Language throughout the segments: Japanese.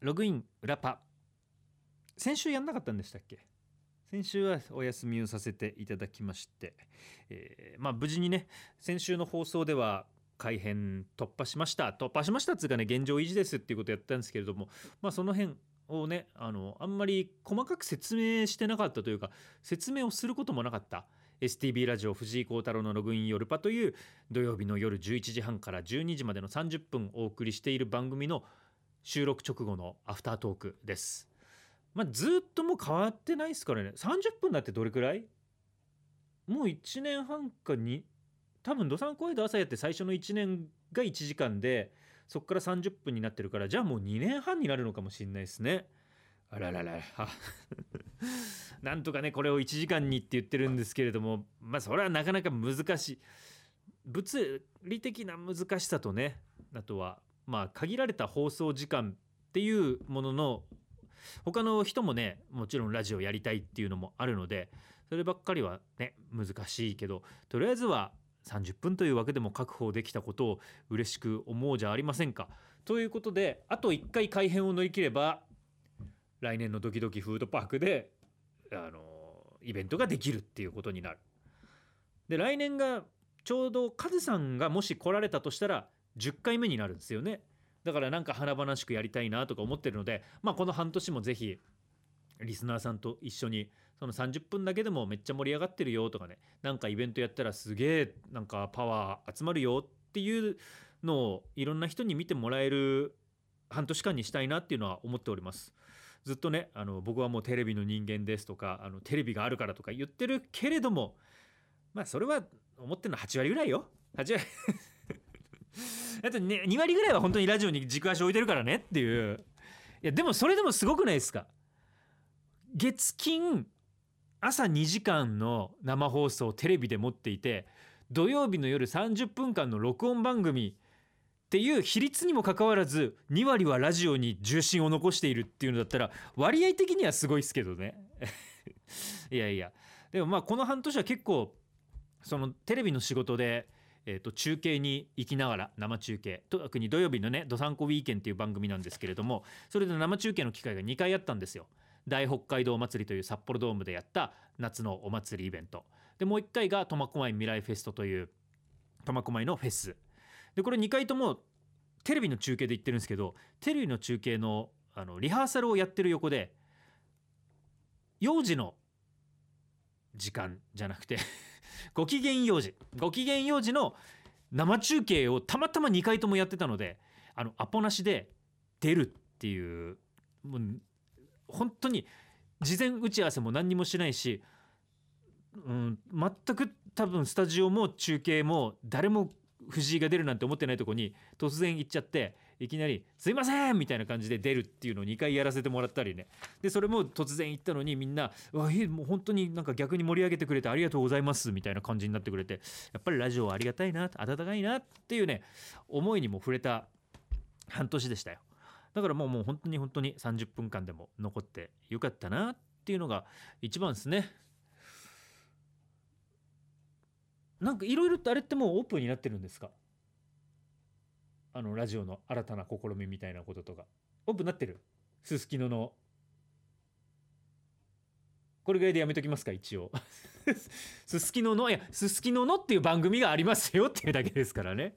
ログイン裏パ。先週やんなかったんでしたっけ？先週はお休みをさせていただきまして、えーまあ無事にね先週の放送では改編突破しました。突破しましたっつうかね現状維持ですっていうことやったんですけれどもまあその辺をねあのあんまり細かく説明してなかったというか説明をすることもなかった。STB ラジオ藤井幸太郎のログイン夜パという土曜日の夜11時半から12時までの30分お送りしている番組の収録直後のアフタートークです。まあ、ずっともう変わってないですからね30分だってどれくらい？もう1年半かに多分ドサンコワイド朝やって最初の1年が1時間でそこから30分になってるからじゃあもう2年半になるのかもしれないですね。あらららあ なんとかねこれを1時間にって言ってるんですけれどもまあそれはなかなか難しい物理的な難しさとねあとはまあ限られた放送時間っていうものの他の人もねもちろんラジオやりたいっていうのもあるのでそればっかりはね難しいけどとりあえずは30分という枠でも確保できたことを嬉しく思うじゃありませんか。ということであと1回改編を乗り切れば来年のドキドキフードパークであのイベントができるっていうことになる。で来年がちょうどカズさんがもし来られたとしたら10回目になるんですよね。だからなんか華々しくやりたいなとか思ってるので、まあ、この半年もぜひリスナーさんと一緒にその30分だけでもめっちゃ盛り上がってるよとかねなんかイベントやったらすげえなんかパワー集まるよっていうのをいろんな人に見てもらえる半年間にしたいなっていうのは思っております。ずっとねあの僕はもうテレビの人間ですとかあのテレビがあるからとか言ってるけれどもまあそれは思ってるのは8割ぐらいよ8割あと、ね、2割ぐらいは本当にラジオに軸足置いてるからねっていう。いやでもそれでもすごくないですか？月金朝2時間の生放送をテレビで持っていて土曜日の夜30分間の録音番組っていう比率にもかかわらず2割はラジオに重心を残しているっていうのだったら割合的にはすごいですけどね。いやいや。でもまあこの半年は結構そのテレビの仕事で、えー、と中継に行きながら生中継。特に土曜日のね「どさんこウィーケン」っていう番組なんですけれどもそれで生中継の機会が2回あったんですよ。大北海道祭りという札幌ドームでやった夏のお祭りイベント。でもう1回が苫小牧未来フェストという苫小牧のフェス。でこれ2回ともテレビの中継で言ってるんですけどテレビの中継のあのリハーサルをやってる横で幼児の時間じゃなくてご機嫌幼児ご機嫌幼児の生中継をたまたま2回ともやってたのであのアポなしで出るっていうもう本当に事前打ち合わせも何にもしないし、うん、全く多分スタジオも中継も誰も藤井が出るなんて思ってないとこに突然行っちゃっていきなり「すいません!」みたいな感じで出るっていうのを2回やらせてもらったりね。でそれも突然行ったのにみんな「わえもう本当になんか逆に盛り上げてくれてありがとうございます」みたいな感じになってくれてやっぱりラジオはありがたいな温かいなっていうね思いにも触れた半年でしたよ。だからもうもう本当に本当に30分間でも残ってよかったなっていうのが一番ですね。なんかいろいろとあれってもうオープンになってるんですか？あのラジオの新たな試みみたいなこととか。オープンになってる。すすきのの。これぐらいでやめときますか一応。すすきののいやすすきののっていう番組がありますよっていうだけですからね。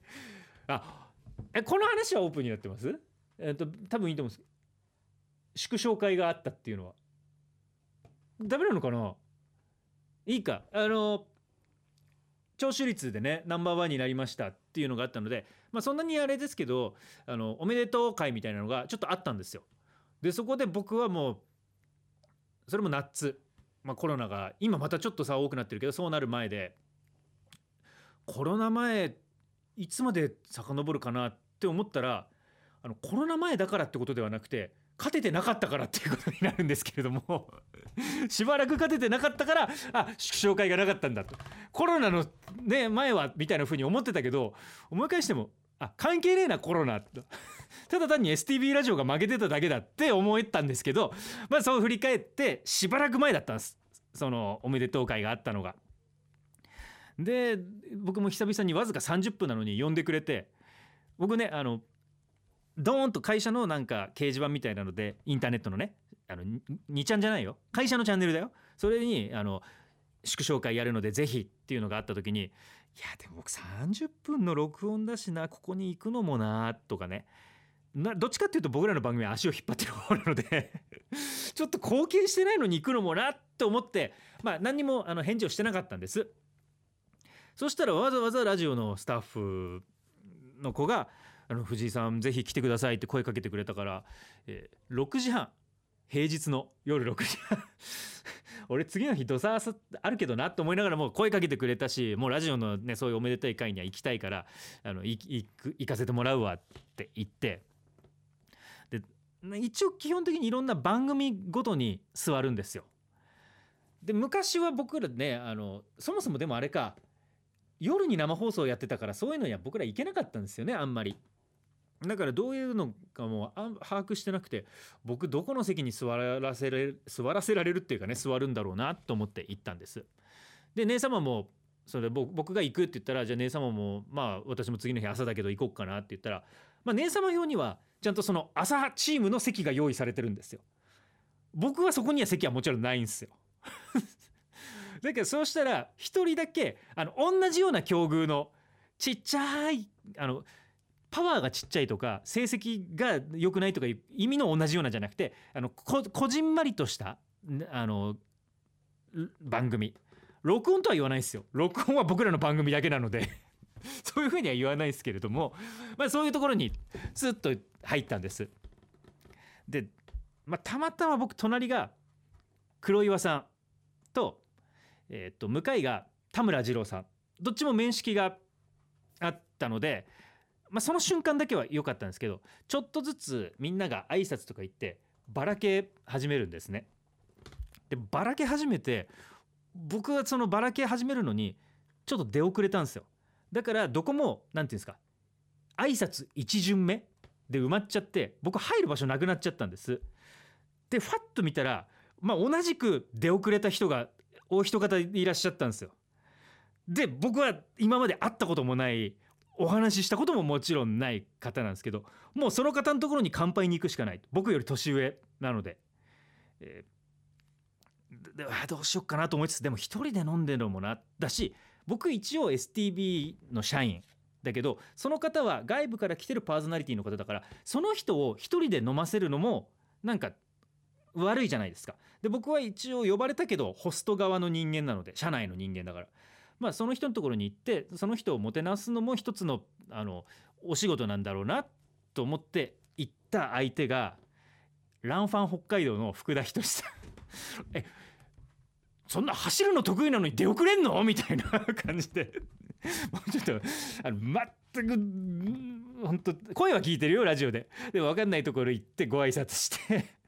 あえこの話はオープンになってます？えっと多分いいと思うんです。祝勝会があったっていうのは。ダメなのかな？いいか。あの聴取率でねナンバーワンになりましたっていうのがあったのでまあそんなにあれですけどあのおめでとう会みたいなのがちょっとあったんですよ。でそこで僕はもうそれも夏、まあ、コロナが今またちょっと差多くなってるけどそうなる前でコロナ前いつまで遡るかなって思ったらあのコロナ前だからってことではなくて勝ててなかったからっていうことになるんですけれども しばらく勝ててなかったからあ祝勝会がなかったんだと。コロナの、ね、前はみたいな風に思ってたけど思い返してもあ関係ねえなコロナ ただ単に STB ラジオが負けてただけだって思えたんですけどまあそう振り返ってしばらく前だったんです。そのおめでとう会があったのが。で僕も久々にわずか30分なのに呼んでくれて僕ねあのドーンと会社のなんか掲示板みたいなのでインターネットのねあの2ちゃんじゃないよ。会社のチャンネルだよ。それにあの祝勝会やるのでぜひっていうのがあった時にいやでも僕30分の録音だしなここに行くのもなとかね。などっちかっていうと僕らの番組は足を引っ張ってる方なので ちょっと貢献してないのに行くのもなと思ってまあ何にもあの返事をしてなかったんです。そしたらわざわざラジオのスタッフの子が「あの藤井さんぜひ来てください」って声かけてくれたから、えー、6時半。平日の夜6時 俺次の日どさあるけどなと思いながらも声かけてくれたしもうラジオのねそういうおめでたい会には行きたいからあの行く行かせてもらうわって言ってで一応基本的にいろんな番組ごとに座るんですよ。で昔は僕らねあのそもそもでもあれか夜に生放送やってたからそういうのには僕ら行けなかったんですよねあんまり。だからどういうのかも把握してなくて僕どこの席に座らせられる座らせられるっていうかね座るんだろうなと思って行ったんです。で姉様もそれ僕が行くって言ったらじゃあ姉様もまあ私も次の日朝だけど行こうかなって言ったら、まあ、姉様用にはちゃんとその朝チームの席が用意されてるんですよ。僕はそこには席はもちろんないんですよ。だけどそうしたら一人だけあの同じような境遇のちっちゃいあのパワーがちっちゃいとか成績が良くないとか意味の同じようなじゃなくてあのここじんまりとしたあの番組。録音とは言わないですよ。録音は僕らの番組だけなので。そういうふうには言わないですけれども、まあ、そういうところにスッと入ったんです。で、まあ、たまたま僕隣が黒岩さんと,、えー、と向かいが田村二郎さん。どっちも面識があったのでまあ、その瞬間だけは良かったんですけどちょっとずつみんなが挨拶とか言ってばらけ始めるんですね。でばらけ始めて僕はそのばらけ始めるのにちょっと出遅れたんですよ。だからどこも何て言うんですか挨拶1巡目で埋まっちゃって僕入る場所なくなっちゃったんです。でファッと見たら、まあ、同じく出遅れた人がお一方いらっしゃったんですよ。で僕は今まで会ったこともないお話ししたことももちろんない方なんですけどもうその方のところに乾杯に行くしかない僕より年上なので、えー、どうしよっかなと思いつつでも一人で飲んでるのもなだし僕一応 STB の社員だけどその方は外部から来てるパーソナリティの方だからその人を一人で飲ませるのもなんか悪いじゃないですか。で僕は一応呼ばれたけどホスト側の人間なので社内の人間だから。まあ、その人のところに行ってその人をもてなすのも一つのあのお仕事なんだろうなと思って行った相手がランファン北海道の福田仁さん。えそんな走るの得意なのに出遅れんの？みたいな 感じで。もうちょっとあの全く本当声は聞いてるよラジオで。でも分かんないところ行ってご挨拶して。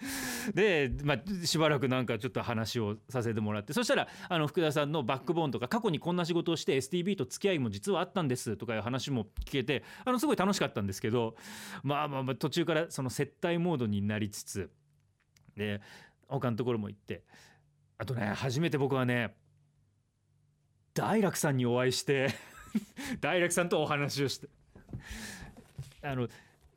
で、まあ、しばらくなんかちょっと話をさせてもらってそしたらあの福田さんのバックボーンとか過去にこんな仕事をして STB と付き合いも実はあったんですとかいう話も聞けてあのすごい楽しかったんですけどまあまあまあ途中からその接待モードになりつつで他のところも行ってあとね初めて僕はね大楽さんにお会いして 大楽さんとお話をしてあの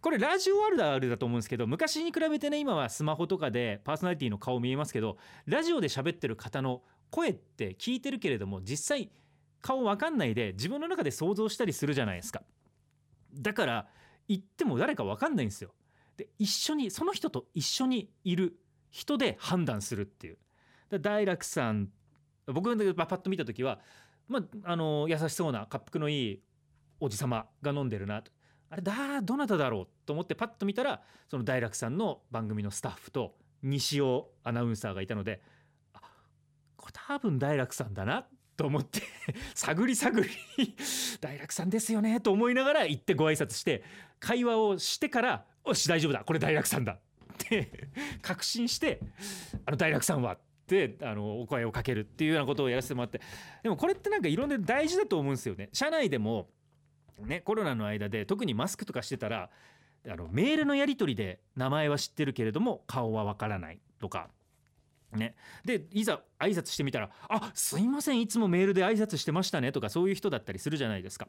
これラジオあるあるだと思うんですけど昔に比べてね今はスマホとかでパーソナリティの顔見えますけどラジオで喋ってる方の声って聞いてるけれども実際顔わかんないで自分の中で想像したりするじゃないですか。だから言っても誰かわかんないんですよ。で一緒にその人と一緒にいる人で判断するっていう。大楽さん僕がパッと見た時は、まあ、あの優しそうな滑腹のいいおじ様が飲んでるなと。あれだどなただろうと思ってパッと見たらその大楽さんの番組のスタッフと西尾アナウンサーがいたのであこれ多分大楽さんだなと思って 探り探り大楽さんですよねと思いながら行ってご挨拶して会話をしてから「よし大丈夫だこれ大楽さんだ」って 確信して「あの大楽さんは」ってあのお声をかけるっていうようなことをやらせてもらってでもこれってなんかいろんな大事だと思うんですよね。社内でもね、コロナの間で特にマスクとかしてたらあのメールのやり取りで名前は知ってるけれども顔はわからないとか。ね、でいざ挨拶してみたら「あすいませんいつもメールで挨拶してましたね」とかそういう人だったりするじゃないですか。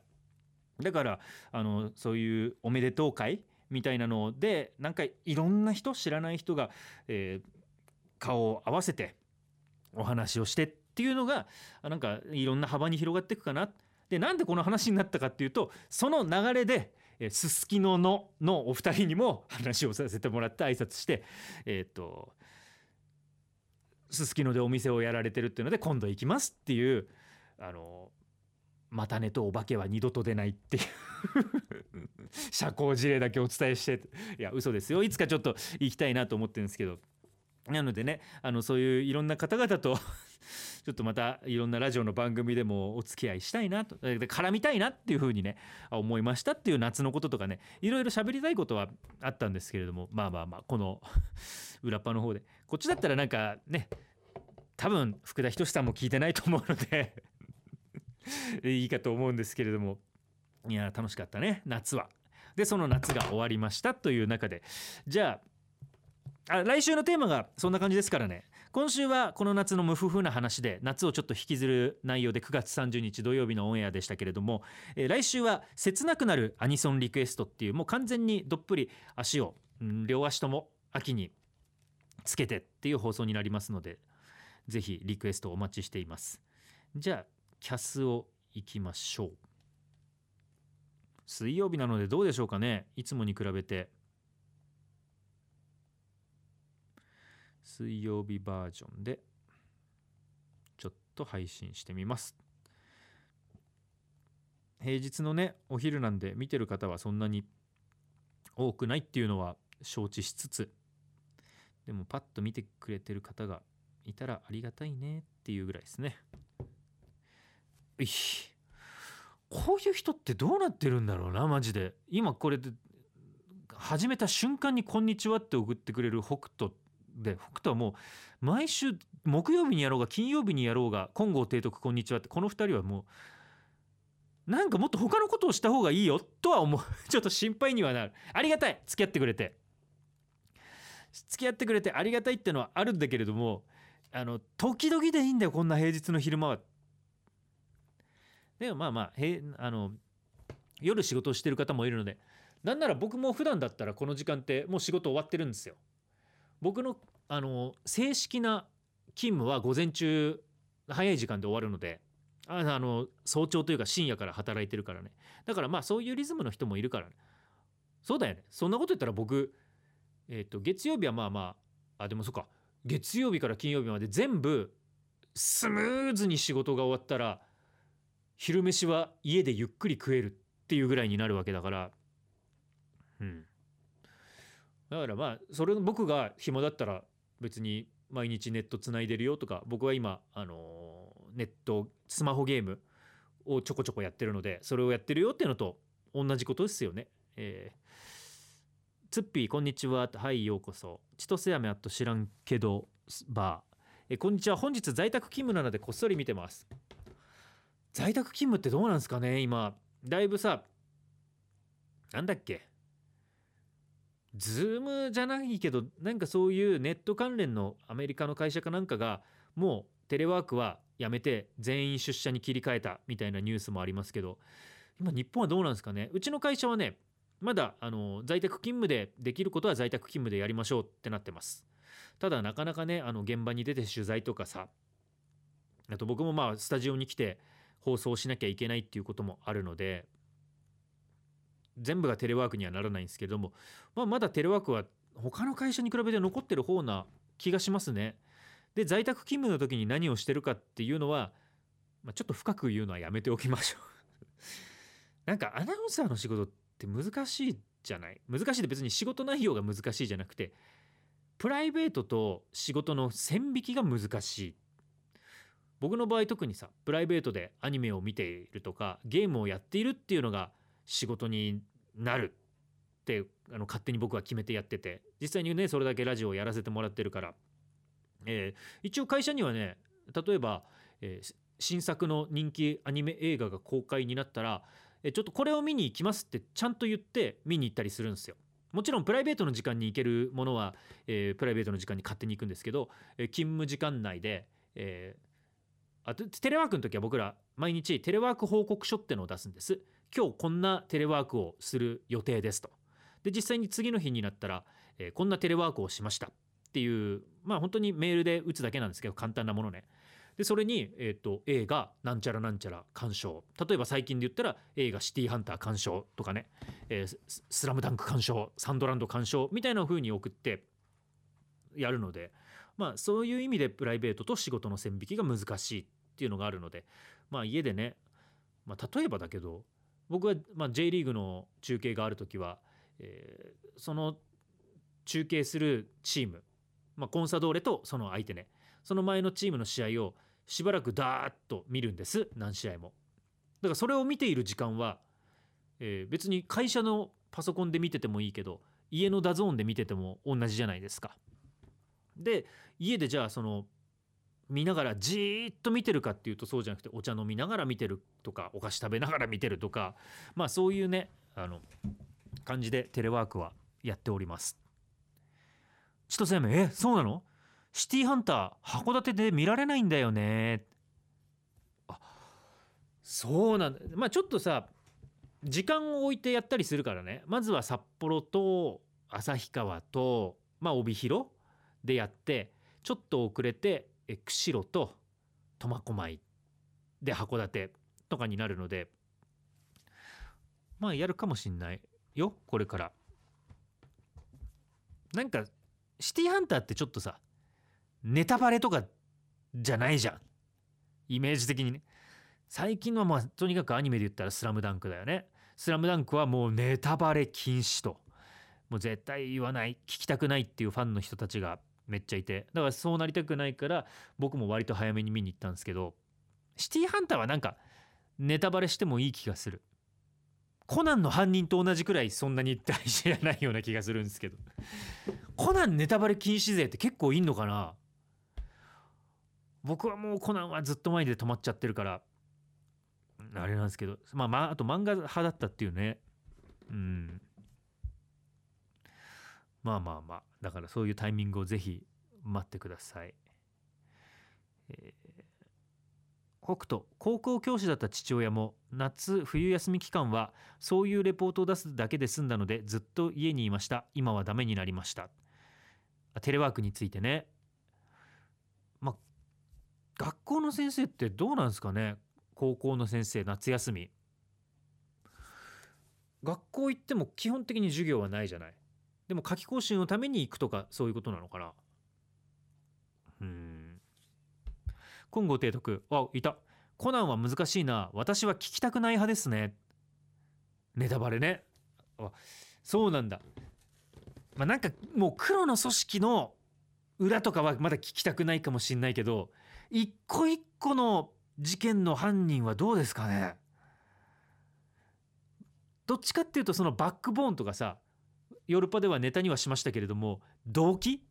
だからあのそういうおめでとう会みたいなのでなんかいろんな人知らない人が、えー、顔を合わせてお話をしてっていうのがなんかいろんな幅に広がっていくかなでなんでこの話になったかっていうとその流れですすきのののお二人にも話をさせてもらって挨拶してえっ、ー、とすすきのでお店をやられてるっていうので今度行きますっていうあのまたねとお化けは二度と出ないっていう 社交辞令だけお伝えしていや嘘ですよ。いつかちょっと行きたいなと思ってるんですけど。なのでねあのそういういろんな方々とちょっとまたいろんなラジオの番組でもお付き合いしたいなと。絡みたいなっていうふうにね思いましたっていう夏のこととかねいろいろ喋りたいことはあったんですけれどもまあまあまあこの裏っ端の方で。こっちだったらなんかね多分福田仁さんも聞いてないと思うので いいかと思うんですけれども。いや楽しかったね夏は。でその夏が終わりましたという中で。じゃああ来週のテーマがそんな感じですからね。今週はこの夏の無夫婦な話で夏をちょっと引きずる内容で9月30日土曜日のオンエアでしたけれども、えー、来週は切なくなるアニソンリクエストっていうもう完全にどっぷり足を、うん、両足とも秋につけてっていう放送になりますのでぜひリクエストお待ちしています。じゃあキャスをいきましょう。水曜日なのでどうでしょうかね。いつもに比べて。水曜日バージョンでちょっと配信してみます。平日のねお昼なんで見てる方はそんなに多くないっていうのは承知しつつでもパッと見てくれてる方がいたらありがたいねっていうぐらいですね。い。こういう人ってどうなってるんだろうなマジで。今これで始めた瞬間に「こんにちは」って送ってくれる北斗で北斗はもう毎週木曜日にやろうが金曜日にやろうが金剛提督こんにちはってこの2人はもうなんかもっと他のことをした方がいいよとは思う。ちょっと心配にはなる。ありがたい。付き合ってくれて。付き合ってくれてありがたいってのはあるんだけれどもあの時々でいいんだよこんな平日の昼間は。でもまあまあへあの夜仕事をしてる方もいるので。なんなら僕も普段だったらこの時間ってもう仕事終わってるんですよ。僕のあの正式な勤務は午前中早い時間で終わるのであの早朝というか深夜から働いてるからね。だからまあそういうリズムの人もいるからね。そうだよね。そんなこと言ったら僕、えー、と月曜日はまあまああでもそっか。月曜日から金曜日まで全部スムーズに仕事が終わったら昼飯は家でゆっくり食えるっていうぐらいになるわけだから。うん。だからまあそれ僕が暇だったら別に毎日ネットつないでるよとか僕は今あのネットスマホゲームをちょこちょこやってるのでそれをやってるよっていうのと同じことですよね。えー、ツッピーこんにちははいようこそ。千歳飴あと知らんけどバー。えこんにちは。本日在宅勤務なのでこっそり見てます。在宅勤務ってどうなんですかね今。だいぶさなんだっけ。 Zoom じゃないけどなんかそういうネット関連のアメリカの会社かなんかがもうテレワークはやめて全員出社に切り替えたみたいなニュースもありますけど今日本はどうなんですかね？うちの会社はねまだあの在宅勤務でできることは在宅勤務でやりましょうってなってます。ただなかなかねあの現場に出て取材とかさあと僕もまあスタジオに来て放送しなきゃいけないっていうこともあるので全部がテレワークにはならないんですけれども、まあ、まだテレワークは他の会社に比べて残ってる方な気がしますね。で在宅勤務の時に何をしてるかっていうのは、まあ、ちょっと深く言うのはやめておきましょう。なんかアナウンサーの仕事って難しいじゃない？難しいって別に仕事内容が難しいじゃなくてプライベートと仕事の線引きが難しい。僕の場合特にさプライベートでアニメを見ているとかゲームをやっているっていうのが仕事になるってあの勝手に僕は決めてやってて実際にねそれだけラジオをやらせてもらってるから、えー、一応会社にはね例えば、えー、新作の人気アニメ映画が公開になったら、えー、ちょっとこれを見に行きますってちゃんと言って見に行ったりするんですよ。もちろんプライベートの時間に行けるものは、えー、プライベートの時間に勝手に行くんですけど、えー、勤務時間内で、えー、あテレワークの時は僕ら毎日テレワーク報告書ってのを出すんです。今日こんなテレワークをする予定ですと。で実際に次の日になったら、えーこんなテレワークをしました。っていうまあ本当にメールで打つだけなんですけど簡単なものね。でそれに、えー、と映画なんちゃらなんちゃら鑑賞。例えば最近で言ったら映画「シティーハンター」鑑賞とかね「えーススラムダンク鑑賞サンドランド鑑賞みたいな風に送ってやるので。まあそういう意味でプライベートと仕事の線引きが難しい。っていうのがあるのでまあ家でね、まあ、例えばだけど僕は、ま、J リーグの中継がある時は、えーその中継するチーム、まあ、コンサドーレとその相手ねその前のチームの試合をしばらくダーッと見るんです何試合も。だからそれを見ている時間は、えー別に会社のパソコンで見ててもいいけど家の DAZN で見てても同じじゃないですか。で家でじゃあその見ながらじーっと見てるかっていうとそうじゃなくてお茶飲みながら見てるとかお菓子食べながら見てるとか まあそういうねあの感じでテレワークはやっております。千歳めえそうなの？シティーハンター函館で見られないんだよね。あそうなんだ。まあちょっとさ時間を置いてやったりするからね。まずは札幌と旭川とまあ帯広でやってちょっと遅れてえ釧路と苫小牧で函館とかになるのでまあやるかもしんないよこれから。なんかシティーハンターってちょっとさネタバレとかじゃないじゃん。イメージ的にね。最近はまあとにかくアニメで言ったら「スラムダンクだよね「スラムダンクはもうネタバレ禁止と。もう絶対言わない聞きたくないっていうファンの人たちがめっちゃいて。だからそうなりたくないから僕も割と早めに見に行ったんですけどシティーハンターはなんかネタバレしてもいい気がする。コナンの犯人と同じくらいそんなに大事じゃないような気がするんですけど。コナンネタバレ禁止税って結構いんのかな？僕はもうコナンはずっと前で止まっちゃってるからあれなんですけど。まあまああと漫画派だったっていうね。うん。まあまあまあ。だからそういうタイミングをぜひ待ってください、えー北斗高校教師だった父親も夏冬休み期間はそういうレポートを出すだけで済んだのでずっと家にいました。今はダメになりました。テレワークについてね。まあ学校の先生ってどうなんですかね？高校の先生夏休み。学校行っても基本的に授業はないじゃない。でも夏期講習のために行くとかそういうことなのかな？うん。金剛提督あいた。コナンは難しいな。私は聞きたくない派ですね。ネタバレね。あそうなんだ。まあなんかもう黒の組織の裏とかはまだ聞きたくないかもしんないけど一個一個の事件の犯人はどうですかね？どっちかっていうとそのバックボーンとかさヨルパではネタにはしましたけれども動機？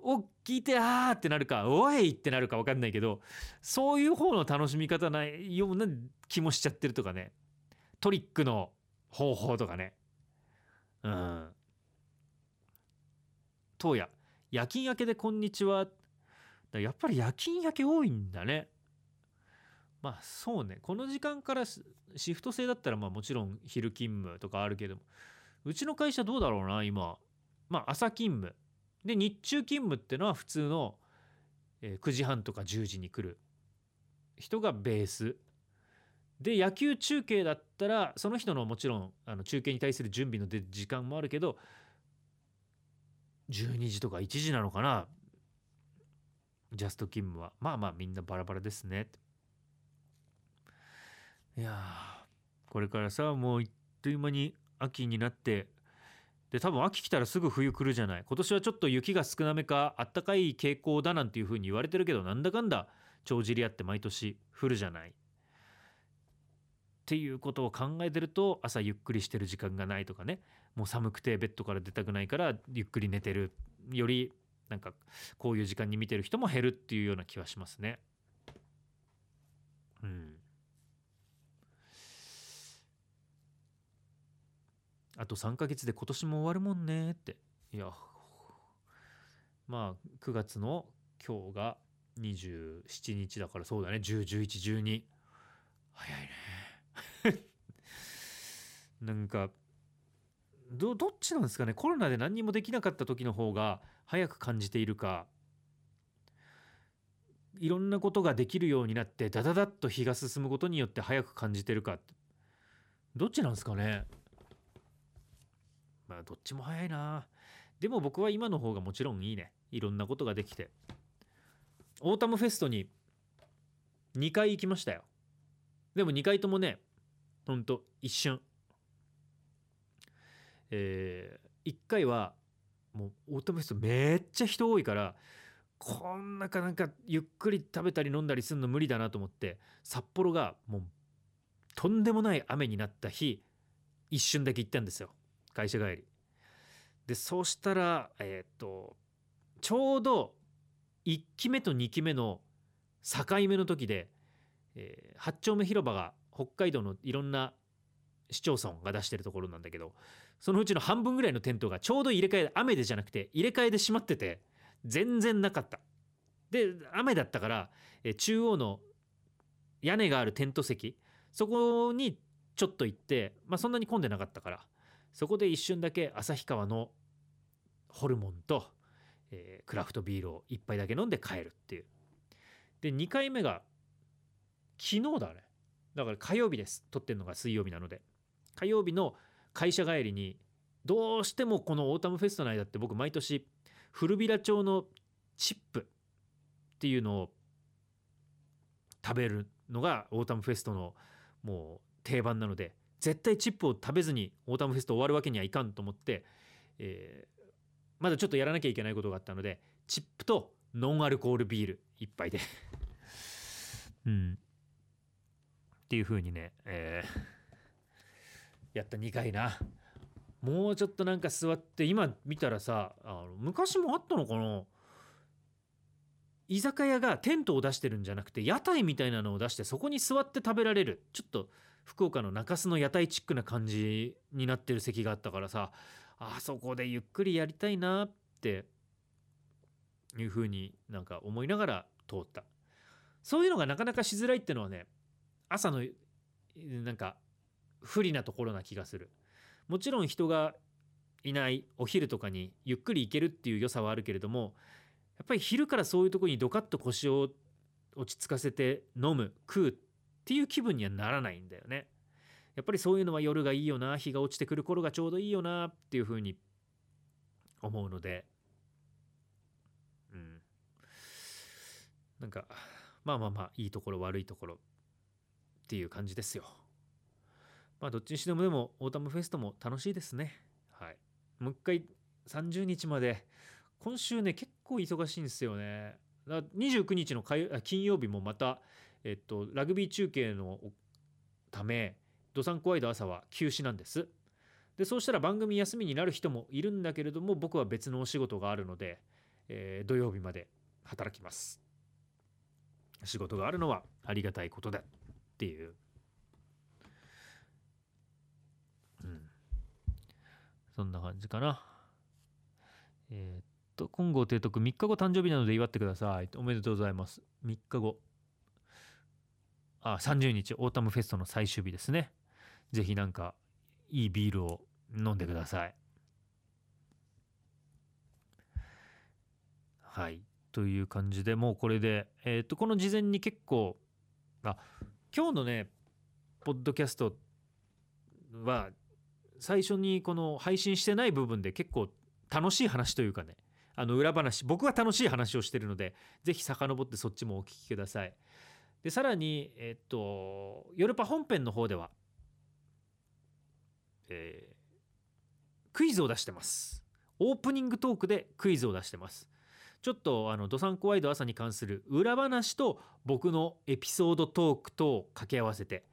を聞いてあーってなるかおいってなるか分かんないけどそういう方の楽しみ方ないような気もしちゃってるとかね。トリックの方法とかね。うん。当夜夜勤明けでこんにちは。だやっぱり夜勤明け多いんだね。まあそうね。この時間からシシフト制だったらまあもちろん昼勤務とかあるけども。うちの会社どうだろうな今。まあ朝勤務。で日中勤務ってのは普通の、えー9時半とか10時に来る。人がベース。で野球中継だったらその人のもちろんあの中継に対する準備の時間もあるけど12時とか1時なのかな。ジャスト勤務は。まあまあみんなバラバラですね。いやこれからさもうあっという間に秋になってで多分秋来たらすぐ冬来るじゃない。今年はちょっと雪が少なめかあったかい傾向だなんていう風に言われてるけどなんだかんだ帳尻合って毎年降るじゃない。っていうことを考えてると朝ゆっくりしてる時間がないとかね。もう寒くてベッドから出たくないからゆっくり寝てるよりなんかこういう時間に見てる人も減るっていうような気はしますね。うんあと3ヶ月で今年も終わるもんねって。いやまあ9月の今日が27日だからそうだね。101112早いね。なんかどどっちなんですかね。コロナで何にもできなかった時の方が早く感じているか。いろんなことができるようになってダダダッと日が進むことによって早く感じてるか。どっちなんですかね。まあどっちも早いな。でも僕は今の方がもちろんいいね。いろんなことができて。オータムフェストに2回行きましたよ。でも2回ともねほんと一瞬。えー、1回はもうオータムフェストめっちゃ人多いからこんなかなんかゆっくり食べたり飲んだりするの無理だなと思って札幌がもうとんでもない雨になった日一瞬だけ行ったんですよ。会社帰り。でそうしたらえっ、とちょうど1期目と2期目の境目の時で、えー、八丁目広場が北海道のいろんな市町村が出してるところなんだけどそのうちの半分ぐらいのテントがちょうど入れ替え雨でじゃなくて入れ替えで閉まってて全然なかったで雨だったからえ中央の屋根があるテント席そこにちょっと行ってまあそんなに混んでなかったからそこで一瞬だけ旭川のホルモンと、えー、クラフトビールを1杯だけ飲んで帰るっていう。で2回目が昨日だね。だから火曜日です。撮ってるのが水曜日なので。火曜日の会社帰りにどうしてもこのオータムフェストの間って僕毎年古平町のチップっていうのを食べるのがオータムフェストのもう定番なので絶対チップを食べずにオータムフェスト終わるわけにはいかんと思って、えー、まだちょっとやらなきゃいけないことがあったのでチップとノンアルコールビール1杯で。うん。っていう風にね、えー、やった2回な。もうちょっとなんか座って今見たらさあの昔もあったのかな。居酒屋がテントを出してるんじゃなくて屋台みたいなのを出してそこに座って食べられる。ちょっと福岡の中洲の屋台チックな感じになってる席があったからさあそこでゆっくりやりたいなっていうふうになんか思いながら通った。そういうのがなかなかしづらいってのはね朝のなんか不利なところな気がする。もちろん人がいないお昼とかにゆっくり行けるっていう良さはあるけれどもやっぱり昼からそういうとこにドカッと腰を落ち着かせて飲む食うっていう気分にはならないんだよね。やっぱりそういうのは夜がいいよな日が落ちてくる頃がちょうどいいよなっていうふうに思うので。うん。なんかまあまあまあいいところ悪いところっていう感じですよ。まあどっちにしてもでもオータムフェストも楽しいですね。はい。もう一回30日まで。今週ね結構忙しいんですよね。29日の金曜日もまた、えっと、ラグビー中継のためどさんこワイド朝は休止なんです。でそうしたら番組休みになる人もいるんだけれども僕は別のお仕事があるので、えー、土曜日まで働きます。仕事があるのはありがたいことだっていう。うん。そんな感じかな。えー、っと金剛提督3日後誕生日なので祝ってください。おめでとうございます。3日後。あ30日オータムフェストの最終日ですね。ぜひなんかいいビールを飲んでください。はい。という感じでもうこれでえっ、とこの事前に結構あ今日のねポッドキャストは最初にこの配信してない部分で結構楽しい話というかねあの裏話僕は楽しい話をしてるのでぜひ遡ってそっちもお聞きください。でさらにえっとヨルパ本編の方では、えー、クイズを出してます。オープニングトークでクイズを出してます。ちょっとあのドサンコワイド朝に関する裏話と僕のエピソードトークと掛け合わせて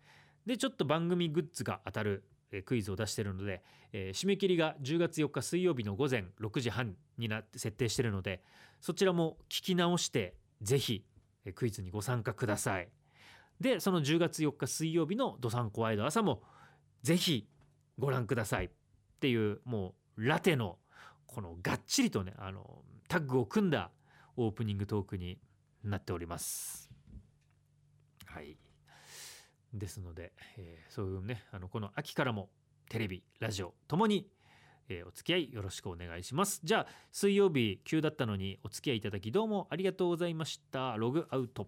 でちょっと番組グッズが当たるクイズを出してるので、えー、締め切りが10月4日水曜日の午前6時半になって設定してるのでそちらも聞き直してぜひクイズにご参加ください。でその10月4日水曜日のドサンコワイド朝もぜひご覧ください。っていうもうラテのこのがっちりとねあのタッグを組んだオープニングトークになっております。はい。ですので、えー、そういうねあのこの秋からもテレビラジオともに、えーお付き合いよろしくお願いします。じゃあ水曜日急だったのにお付き合いいただきどうもありがとうございました。ログアウト。